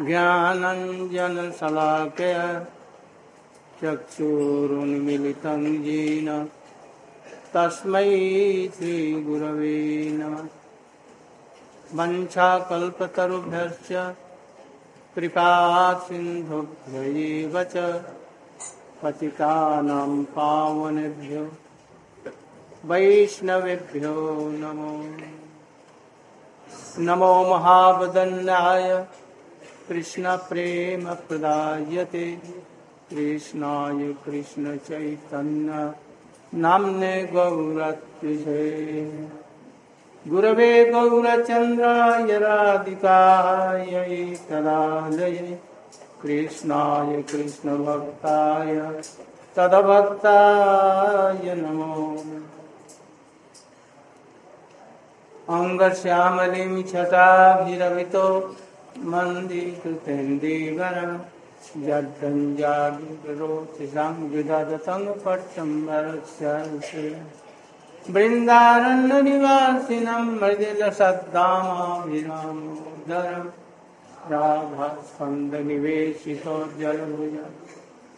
ज्ञानञ्जनशलाकय चक्षुरुन्मिलितं येन। तस्मै श्रीगुरवे नमः। वञ्छाकल्पतरुभ्यश्च कृपासिन्धुभ्य च पतितानां पावनेभ्यो। वैष्णवेभ्यो नमो। नमो महावदन्नाय कृष्णप्रेमप्रदायते कृष्णाय कृष्णचैतन्य नाम्ने गौरत्विषे गुरवे गौरचन्द्राय राधिकायै तदालये कृष्णाय कृष्णभक्ताय तदभक्ताय नमो। अङ्गश्यामलिं छटाभिरवितो विदधतं पट्टम्बरस्य बृन्दारण्यनिवासिनं मृदिलसद्दामाभिरामोदरं राधास्कन्दनिवेशितो जलभुज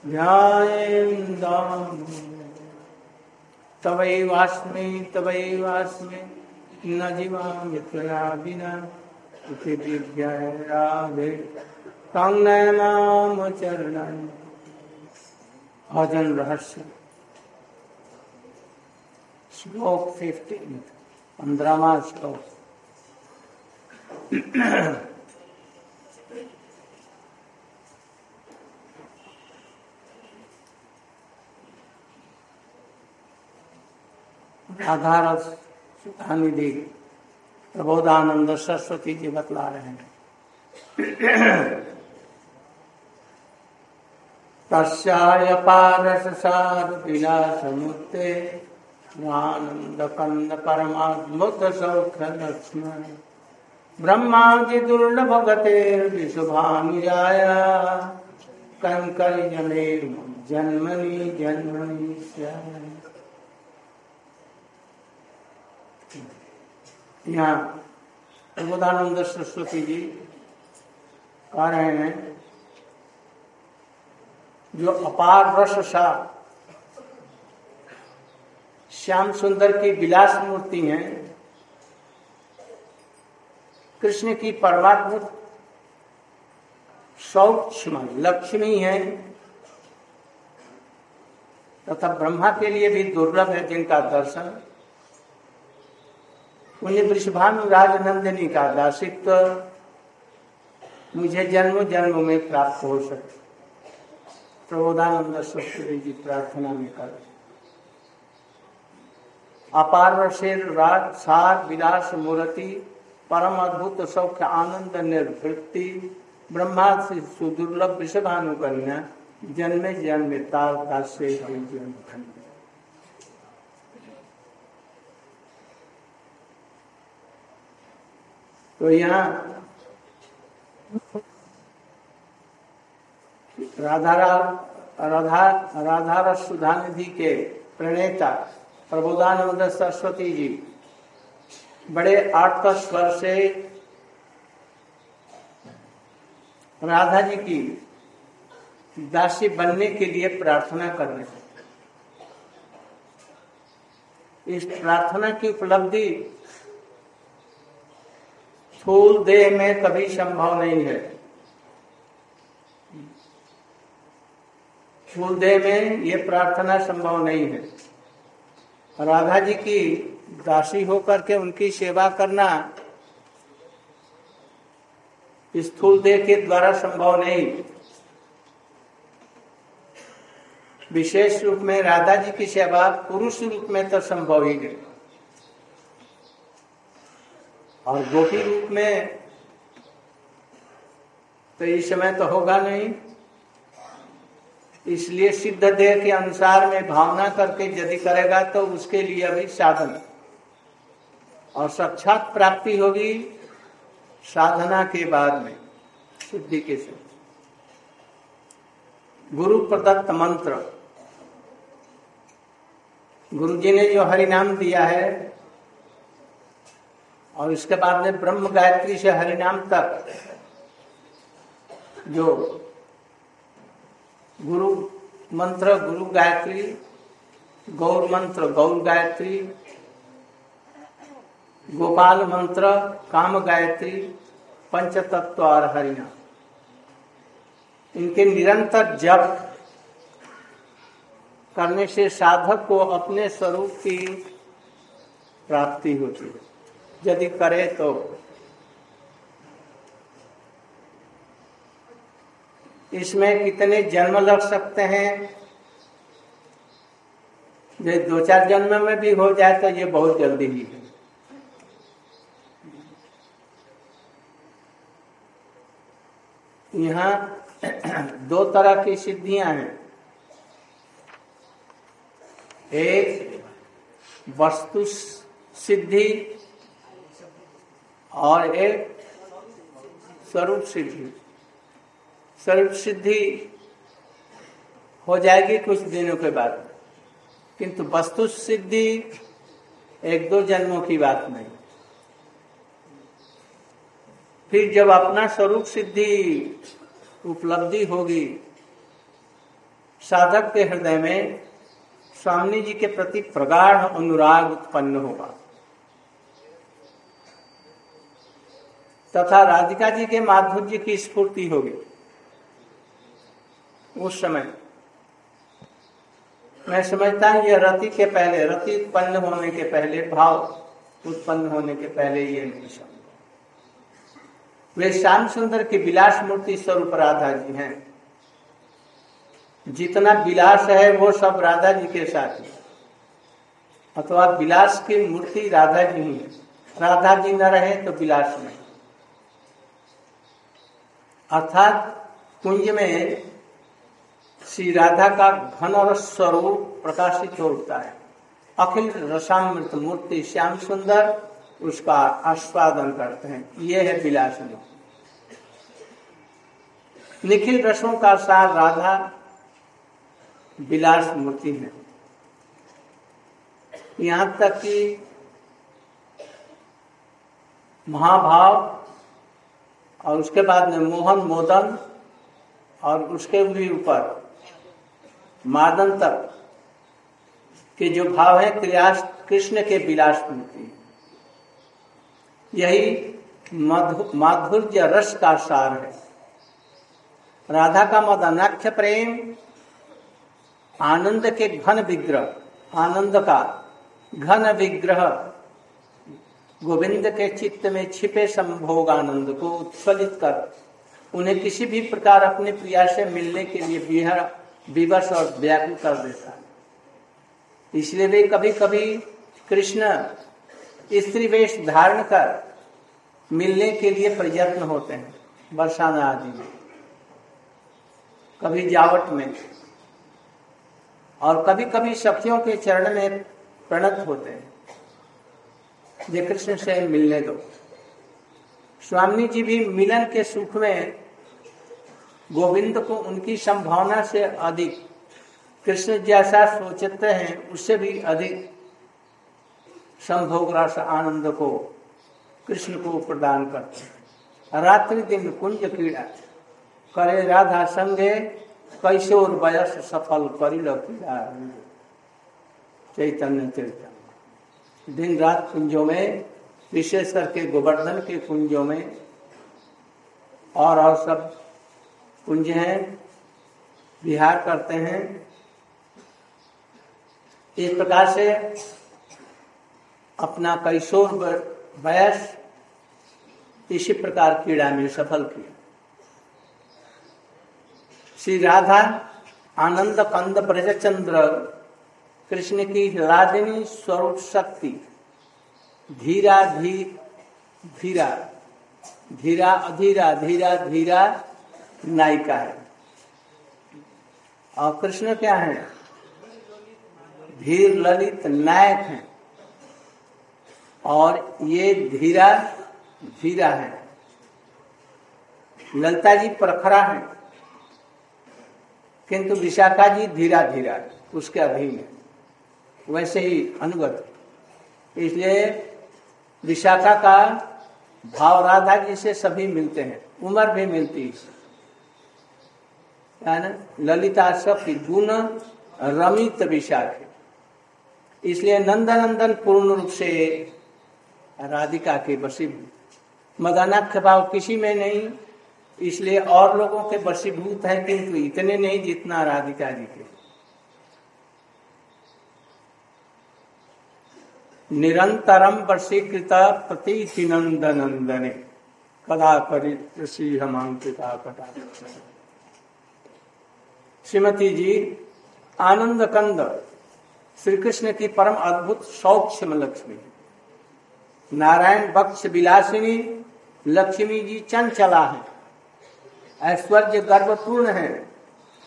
ध्यायेन्दाम् तवैवास्मि तवैवास्मि न जीवामि त्वया विना। राधे नाम चरण। भजन रहस्य। श्लोक फिफ्टीन पंद्रहवा श्लोक। राधा रस सुधानिधि प्रबोधानंद सरस्वती जी बतला रहे हैं। तस्याय पारससारविलासमुत्ते आनन्दकन्द परमाद्भुत सौख्य लक्ष्मण ब्रह्मादि दुर्लभ गतेर्विशुभानुजाया कंकर जने जन्मनि जन्मनि यहाँ प्रबोधानंद सरस्वती जी कह रहे हैं, जो अपार रस सा श्याम सुंदर की विलास मूर्ति है, कृष्ण की परमात्मा सौक्ष्म लक्ष्मी है, तथा ब्रह्मा के लिए भी दुर्लभ है जिनका दर्शन उन्हें वृषभानु राजनंदिनी का दासित्व मुझे जन्म जन्म में प्राप्त हो सके प्रबोधानंद सरस्वती जी प्रार्थना में कर अपार शेर राज सार, विलास, मूर्ति, परम अद्भुत सौख्य, आनंद, निर्वृत्ति ब्रह्मा से सुदुर्लभ विषभानु कन्या जन्मे जन्म ताल का से जन्म तो यहाँ राधा राधा राधा सुधानिधि के प्रणेता प्रबोधानंद सरस्वती जी, बड़े आठ स्वर से राधा जी की दासी बनने के लिए प्रार्थना कर रहे इस प्रार्थना की उपलब्धि स्थूल देह में कभी संभव नहीं है। स्थूल देह में ये प्रार्थना संभव नहीं है। राधा जी की दासी होकर के उनकी सेवा करना स्थूल देह के द्वारा संभव नहीं। विशेष रूप में राधा जी की सेवा पुरुष रूप में तो संभव ही नहीं और गोपी रूप में तो इस समय तो होगा नहीं। इसलिए सिद्ध देह के अनुसार में भावना करके यदि करेगा तो उसके लिए अभी साधन। और साक्षात प्राप्ति होगी साधना के बाद में, सिद्धि के साथ गुरु प्रदत्त मंत्र। गुरु जी ने जो हरि नाम दिया है और इसके बाद में ब्रह्म गायत्री से हरिनाम तक जो गुरु मंत्र, गुरु गायत्री, गौर मंत्र, गौर गायत्री, गोपाल मंत्र, काम गायत्री पंच तत्व और हरिना इनके निरंतर जप करने से साधक को अपने स्वरूप की प्राप्ति होती है। यदि करे तो इसमें कितने जन्म लग सकते हैं? ये दो चार जन्म में भी हो जाए तो ये बहुत जल्दी ही है। यहाँ दो तरह की सिद्धियाँ हैं। एक, वस्तु सिद्धि और एक स्वरूप सिद्धि। स्वरूप सिद्धि हो जाएगी कुछ दिनों के बाद। किंतु वस्तु सिद्धि एक दो जन्मों की बात नहीं। फिर जब अपना स्वरूप सिद्धि उपलब्धि होगी, साधक के हृदय में स्वामी जी के प्रति प्रगाढ़ अनुराग उत्पन्न होगा। तथा राधिका जी के माधुर्य की स्फूर्ति होगी उस समय मैं समझता हूँ यह रति के पहले, रति उत्पन्न होने के पहले, भाव उत्पन्न होने के पहले ये निमिषम वे श्याम सुंदर की विलास मूर्ति स्वरूप राधा जी हैं। जितना विलास है, वो सब राधा जी के साथ है। अथवा विलास की मूर्ति राधा जी ही है। राधा जी न रहे तो विलास नहीं। अर्थात कुंज में श्री राधा का घन और स्वरूप प्रकाशित होता है। अखिल रसामृत मूर्ति श्याम सुंदर, उसका आस्वादन करते हैं। ये है विलास निखिल रसों का सार राधा विलास मूर्ति है। यहाँ तक कि महाभाव और उसके बाद में मोहन मोदन और उसके भी ऊपर मादन तक के जो भाव है क्रियास कृष्ण के विलास मूर्ति यही माधुर्य रस का सार है। राधा का मदनाख्य प्रेम, आनंद के घन विग्रह, आनंद का घन विग्रह गोविंद के चित्त में छिपे संभोग आनंद को उत्फलित कर, उन्हें किसी भी प्रकार अपने प्रिया से मिलने के लिए विवश और व्याकुल कर देता इसलिए वे कभी कभी कृष्ण, स्त्री वेश धारण कर मिलने के लिए प्रयत्न होते हैं, बरसाना आदि में। कभी जावट में और कभी कभी सखियों के चरण में प्रणत होते हैं। जे कृष्ण से मिलने दो। स्वामी जी भी मिलन के सुख में गोविंद को उनकी संभावना से अधिक, कृष्ण जैसा सोचते हैं, उससे भी अधिक संभोग रस आनंद को कृष्ण को प्रदान करते हैं। रात्रि दिन कुंज क्रीड़ा, करे राधा संगे कैशोर वयस सफल करिल पीड़ा चैतन्य चैतन्य दिन रात कुंजों में, विशेष करके गोवर्धन के कुंजों में, और और सब कुंज हैं, विहार करते हैं। इस प्रकार से अपना कैशोर वयस इसी प्रकार क्रीड़ा में सफल किया। श्री राधा आनंद कंद ब्रजचंद्र कृष्ण की लादिनी स्वरूप शक्ति। धीरा धी, धीरा धीरा अधीरा, धीरा धीरा नायिका है। और कृष्ण क्या है? धीर ललित नायक है। और ये धीरा धीरा है। ललता जी प्रखरा है। किंतु विशाखा जी धीरा धीरा उसके अधीन है। वैसे ही अनुगत। इसलिए विशाखा का भाव राधा जी से सभी मिलते हैं, उम्र भी मिलती है। ललिता सखी गुण रमित विशाख। इसलिए नंदनंदन पूर्ण रूप से राधिका के वशीभूत मदानाक्ष भाव किसी में नहीं, इसलिए और लोगों के वशीभूत है किंतु इतने नहीं जितना राधिका जी के। निरंतरम वशीकृत प्रतीति नंदनंदने कदा हमांकिता कटा श्रीमती जी आनंद कंद श्री कृष्ण की परम अद्भुत सौक्ष्म लक्ष्मी। नारायण बक्ष विलासिनी लक्ष्मी जी चंचला है। ऐश्वर्य गर्भपूर्ण है।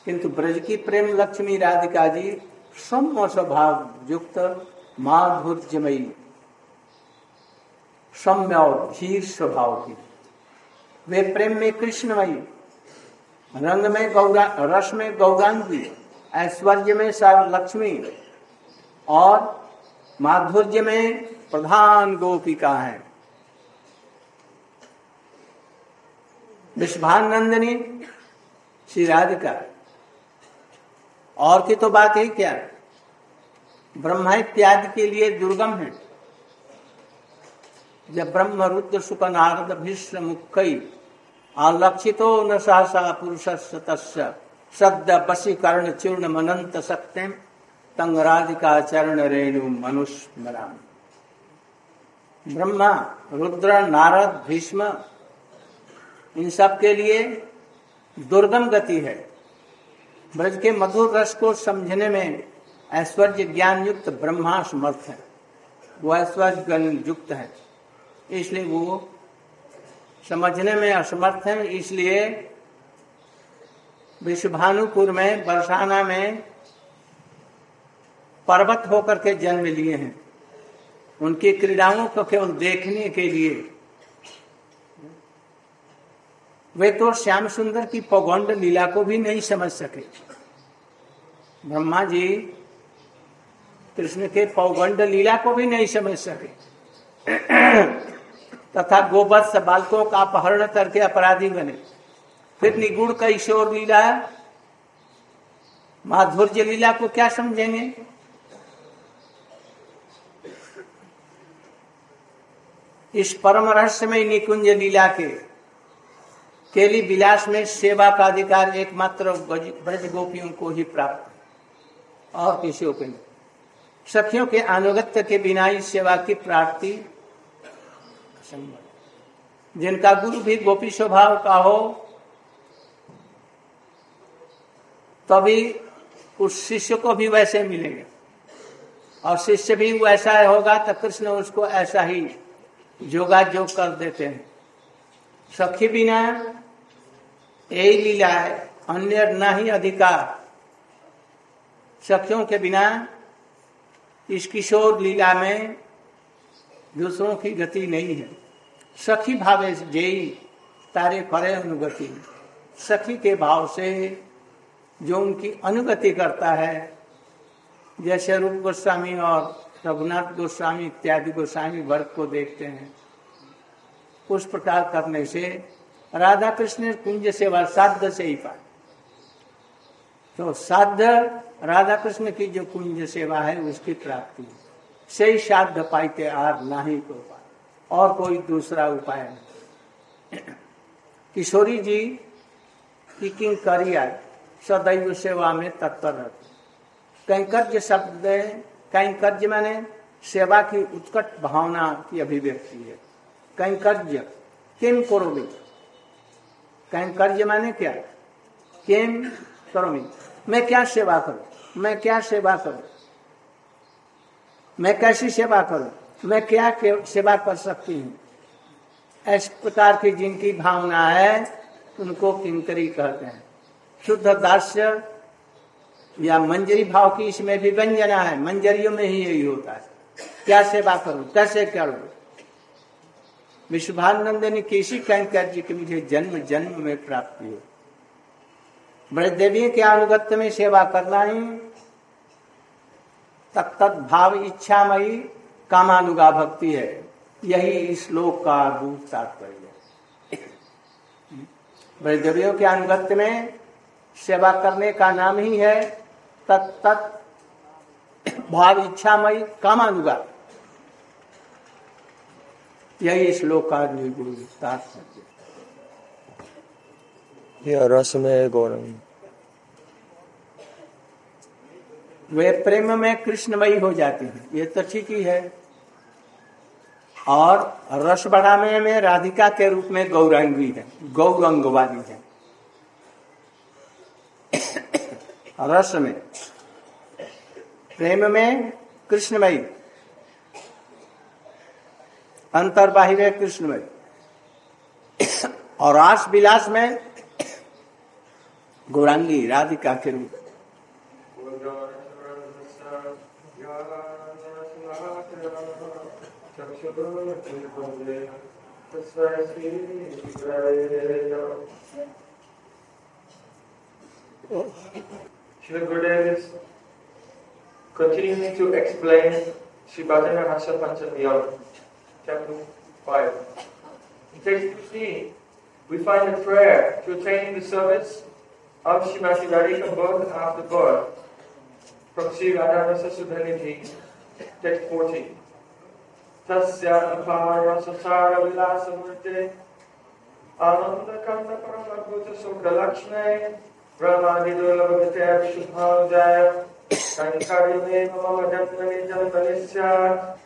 किंतु ब्रज की प्रेम लक्ष्मी राधिका जी सम स्वभाव युक्त माधुर्यमयी सौम्य और धीर स्वभाव की। वे प्रेम में कृष्णमयी, रंग में गौरा रस में गौरांगी ऐश्वर्य में लक्ष्मी और माधुर्य में प्रधान गोपिका है। विश्वानंदिनी, श्री राधिका, और की तो बात ही क्या? ब्रह्मा इत्यादि के लिए दुर्गम है। जब ब्रह्म रुद्र सुख नारद भीष्म मुक्कई आलक्षितो न सहसा पुरुष शब्द वशीकरण चूर्ण मनंत सत्यम तंग राधिका चरण रेणु मनुष्य ब्रह्मा, रुद्र, नारद, भीष्म, इन सब के लिए दुर्गम गति है। ब्रज के मधुर रस को समझने में ऐश्वर्य ज्ञान युक्त ब्रह्मा समर्थ है। वो ऐश्वर्य युक्त है। इसलिए वो समझने में असमर्थ है। इसलिए विश्वभानुपुर में, बरसाना में पर्वत होकर के जन्म लिए हैं। उनकी क्रीड़ाओं को केवल देखने के लिए। वे तो श्याम सुंदर की पौगंड लीला को भी नहीं समझ सके। ब्रह्मा जी कृष्ण के पौगंड लीला को भी नहीं समझ सके। तथा गोबर से बालकों का अपहरण करके अपराधी बने। फिर निगुण का ईश्वर लीला माधुर्य लीला को क्या समझेंगे? इस परम रहस्यमय निकुंज लीला के, केली विलास में सेवा का अधिकार एकमात्र ब्रज गोपियों को ही प्राप्त। और किसी को नहीं। सखियों के अनुगत्य के बिना ही सेवा की प्राप्ति जिनका गुरु भी गोपी स्वभाव का हो, तभी उस शिष्य को भी वैसे मिलेंगे। और शिष्य भी वैसा होगा तो कृष्ण उसको ऐसा ही जोगाजोग कर देते हैं। सखी बिना यही लीला है अन्य न ही अधिकार। सखियों के बिना इस किशोर लीला में दूसरों की गति नहीं है। सखी भावे जेई तारे करे अनुगति। सखी के भाव से जो उनकी अनुगति करता है, जैसे रूप गोस्वामी और रघुनाथ गोस्वामी इत्यादि गोस्वामी वर्ग को देखते हैं, उस प्रकार करने से राधा कृष्ण कुंज सेवा साध से ही पाए। तो साध राधा कृष्ण की जो कुंज सेवा है, उसकी प्राप्ति। से साध पाइते आर नहीं को पाए और कोई दूसरा उपाय नहीं। किशोरी जी की किंग करिया सदैव सेवा में तत्पर रहती। कैंकर्य शब्द कैंकर्य मैंने सेवा की उत्कट भावना की अभिव्यक्ति है। कैंकर्य किम करोमी? कैंकर्य माने क्या? किम करोमी मैं क्या सेवा करूँ? मैं क्या सेवा करूँ? मैं कैसी सेवा करूँ? मैं क्या सेवा कर सकती हूँ? इस प्रकार की जिनकी भावना है, उनको किंकरी कहते हैं। शुद्ध दास्य या मंजरी भाव की इसमें भी व्यंजना है। मंजरियों में ही यही होता है। क्या सेवा करूँ? कैसे करूँ? विश्वानंद ने किसी कैंकर जी की मुझे जन्म जन्म में प्राप्ति हो ब्रजदेवी के अनुगत्य में सेवा करना ही। तक भाव इच्छामयी कामानुगा भक्ति है। यही इस श्लोक का रूप तात्पर्य ब्रजदेवियों के अनुगत्य में सेवा करने का नाम ही है तत् भाव इच्छामयी कामानुगा। यही श्लोक का गुरु रस में गौरंग वे प्रेम में कृष्णमयी हो जाती है। ये तो ठीक ही है। और रस बढ़ाने में राधिका के रूप में गौरंगी है गौरंग वाली है। रस में, प्रेम में कृष्णमयी। अंतर बाहिर कृष्णमयी। और आस विलास में गौरांगी राधिका के रूप Srila Gurudev is continuing to explain Sri Bhajana Rasa Panchamyam, chapter 5. In text 15, we find a prayer to attain the service of Srimati Radhika birth after birth from Sri Radharasa Sudhanidhi, text 14. Tasya apara sasara vilasa murte ananda kanda paramabhuta sukha lakshme ब्रह्मादिदुर्लभगते विशुद्धानुजाय संकर्यमेव मम जन्मनि जन्मनिस्यात्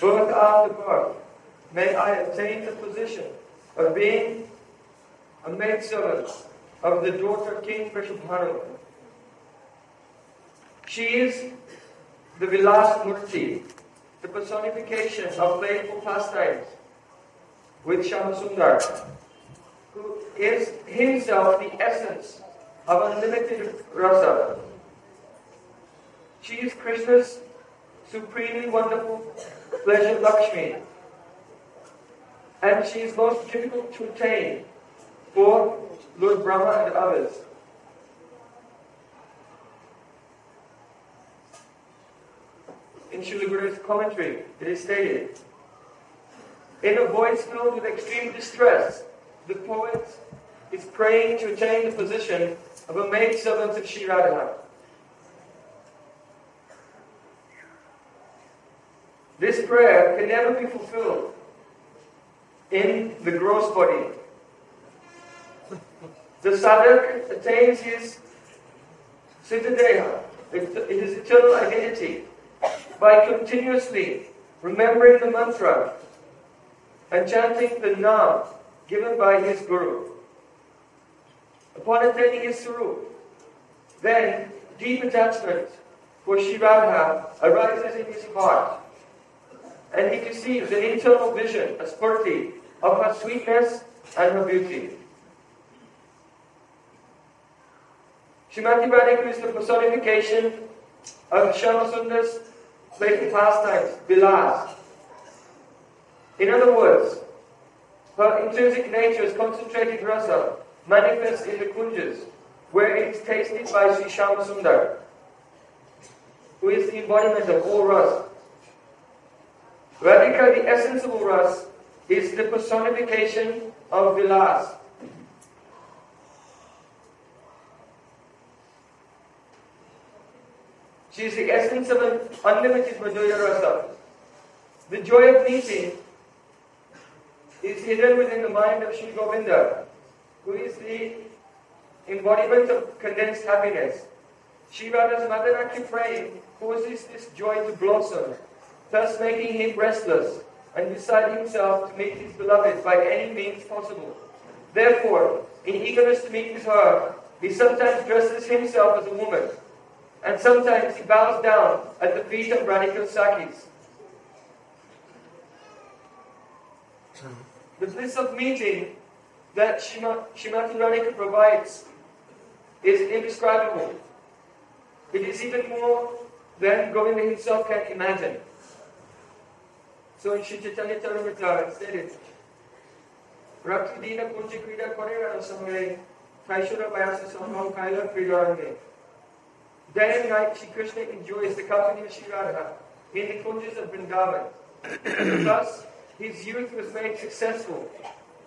Birth after birth, may I attain the position of being a maidservant of the daughter King Vrishabhanu. She is the Vilas Murti, the personification of playful pastimes with Shamasundar, who is himself the essence of unlimited rasa. She is Krishna's supremely wonderful pleasure Lakshmi, and she is most difficult to attain for Lord Brahma and others. In Srila Guru's commentary, it is stated, in a voice filled with extreme distress, the poet is praying to attain the position of a maidservant of Sri Radha. This prayer can never be fulfilled in the gross body. The sadhak attains his siddhadeha, his eternal identity, by continuously remembering the mantra and chanting the nam given by his guru. Upon attaining his sarup, then deep attachment for Shivadha arises in his heart, and he receives an internal vision, a spurti, of her sweetness and her beauty. Shrimati Radhika is the personification of Shamasundar's playful pastimes, Bilas. In other words, her intrinsic nature is concentrated rasa, manifest in the kunjas, where it is tasted by Sri Shamasundar, who is the embodiment of all ras. Radhika, the essence of all ras, is the personification of Vilas. She is the essence of an unlimited Madhurya Rasa. The joy of meeting is hidden within the mind of Sri Govinda, who is the embodiment of condensed happiness. Sri Radha's mother actually praying causes this joy to blossom, thus making him restless and beside himself to meet his beloved by any means possible. Therefore, in eagerness to meet with her, he sometimes dresses himself as a woman, and sometimes he bows down at the feet of Radhika Sakis. The bliss of meeting that Shrimati Radhika provides is indescribable. It is even more than Govinda himself can imagine. So in Shri Chaitanya Charitamrita it stated, Rakshidina Kunja Krida Korera Samare Kaishura Vyasa Samham Kaila Kridarange. Day and night Shri Krishna enjoys the company of Shri Radha in the kunjas of Vrindavan. Thus, his youth was made successful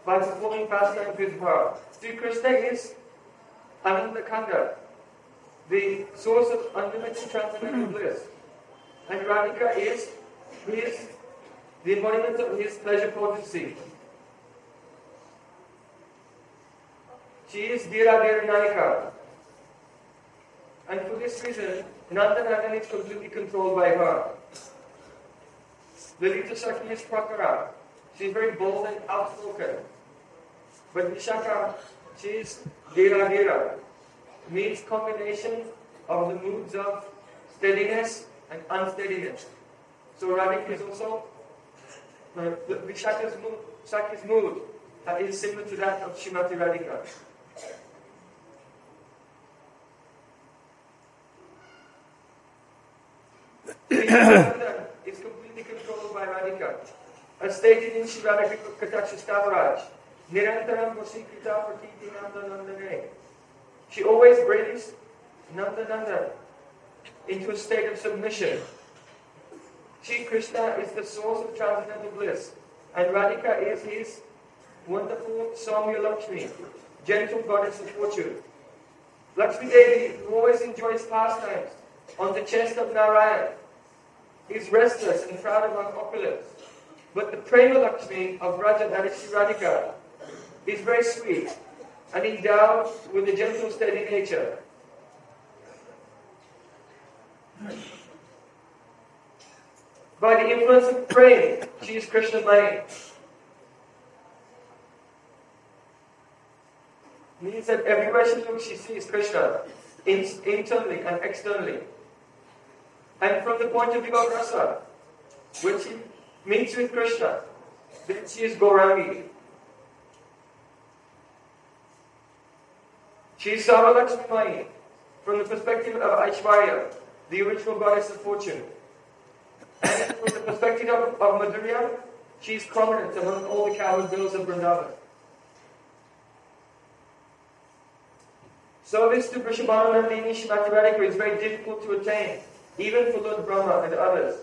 by performing pastimes with her. Sri Krishna is Ananda Kanda, the source of unlimited transcendental hmm. bliss. And Radhika is his, the embodiment of his pleasure potency. She is Dira Dira Naika. And for this reason, Nanda is completely controlled by her. Lalita Sakhi is Prakara. She's very bold and outspoken. But Vishaka, she is Dira. Means combination of the moods of steadiness and unsteadiness. So Radhika is also, uh, Vishaka's mood, Sakhi's mood uh, is similar to that of Shrimati Radhika. Is completely controlled by Radhika. As stated in Shivadaka Kataksha Stavaraj, Nirantaram Vasikrita Pratiti Nanda Nandane. She always brings Nanda Nanda into a state of submission. She, Krishna, is the source of transcendental bliss, and Radhika is his wonderful Saumya Lakshmi, gentle goddess of fortune. Lakshmi Devi, who always enjoys pastimes on the chest of Narayan, is restless and proud of her opulence. But the Prema Lakshmi of Raja, that is Radhika, is very sweet and endowed with a gentle, steady nature. By the influence of prema, she is Krishna Mani. Means that everywhere she looks, she sees Krishna, in, internally and externally. And from the point of view of rasa, when she meets with Krishna, then she is Gaurangi. She is Sarvalakshmi from the perspective of Aishwarya, the original goddess of fortune. And from the perspective of, of Madhurya, she is prominent among all the coward girls of Vrindavan. Service to Vrishabhananandini Shrimati Radhika is very difficult to attain even for Lord Brahma and others.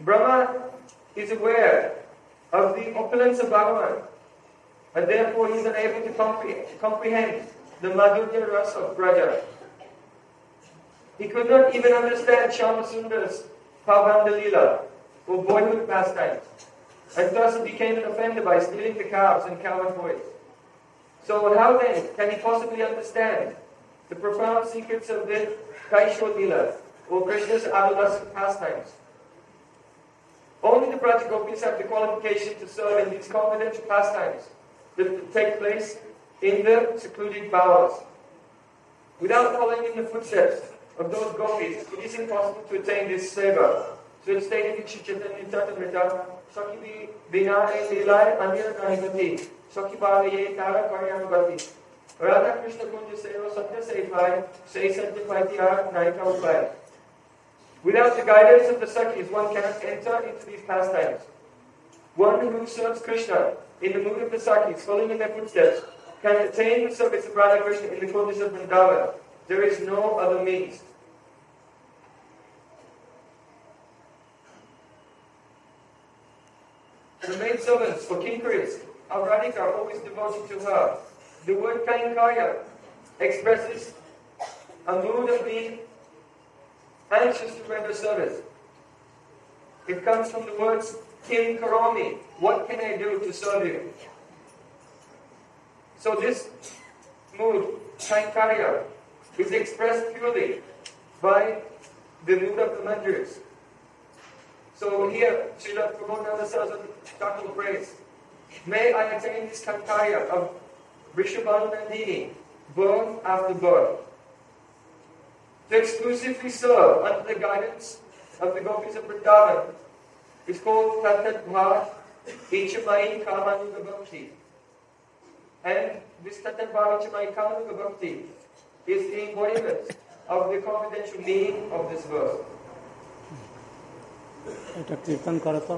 Brahma is aware of the opulence of Bhagavan, and therefore he is unable to compre- comprehend the Madhurya of Braja. He could not even understand Shamasundar's Pavandalila, or boyhood pastimes, and thus he became an offender by stealing the calves and coward boys. So how then can he possibly understand the profound secrets of the Kaishodila, or Krishna's adolescent pastimes. Only the Gopis have the qualification to serve in these confidential pastimes that take place in the secluded bowers. Without following in the footsteps of those gopis, it is impossible to attain this seva. So stated in Chaitanya Chatamrita, Sakhi Vinay Lilay Anya Nahigati, Sakhi Bhavaye Tara Karyanugati. Upai. Oh, Without the guidance of the Sakhis, one cannot enter into these pastimes. One who serves Krishna in the mood of the Sakhis, following in their footsteps, can attain the service of Radha Krishna in the condition of Vrindavan. There is no other means. The maid servants for Kinkaris of Radhika are always devoted to her. The word kainkaya expresses a mood of being anxious to render service. It comes from the words kim karomi, what can I do to serve you? So this mood, kainkaya, is expressed purely by the mood of the mantras. So here, Srila Prabhupada Saraswati Thakur prays, May I attain this kankaya of Vrishabhanandini, birth after birth, to exclusively serve under the guidance of the gopis of Vrindavan is called Tatat Bhav Ichamai Kamanuga Bhakti. And this Tatat Bhav Ichamai Kamanuga Bhakti is the embodiment of the confidential meaning of this verse. এটা কীর্তন করো তো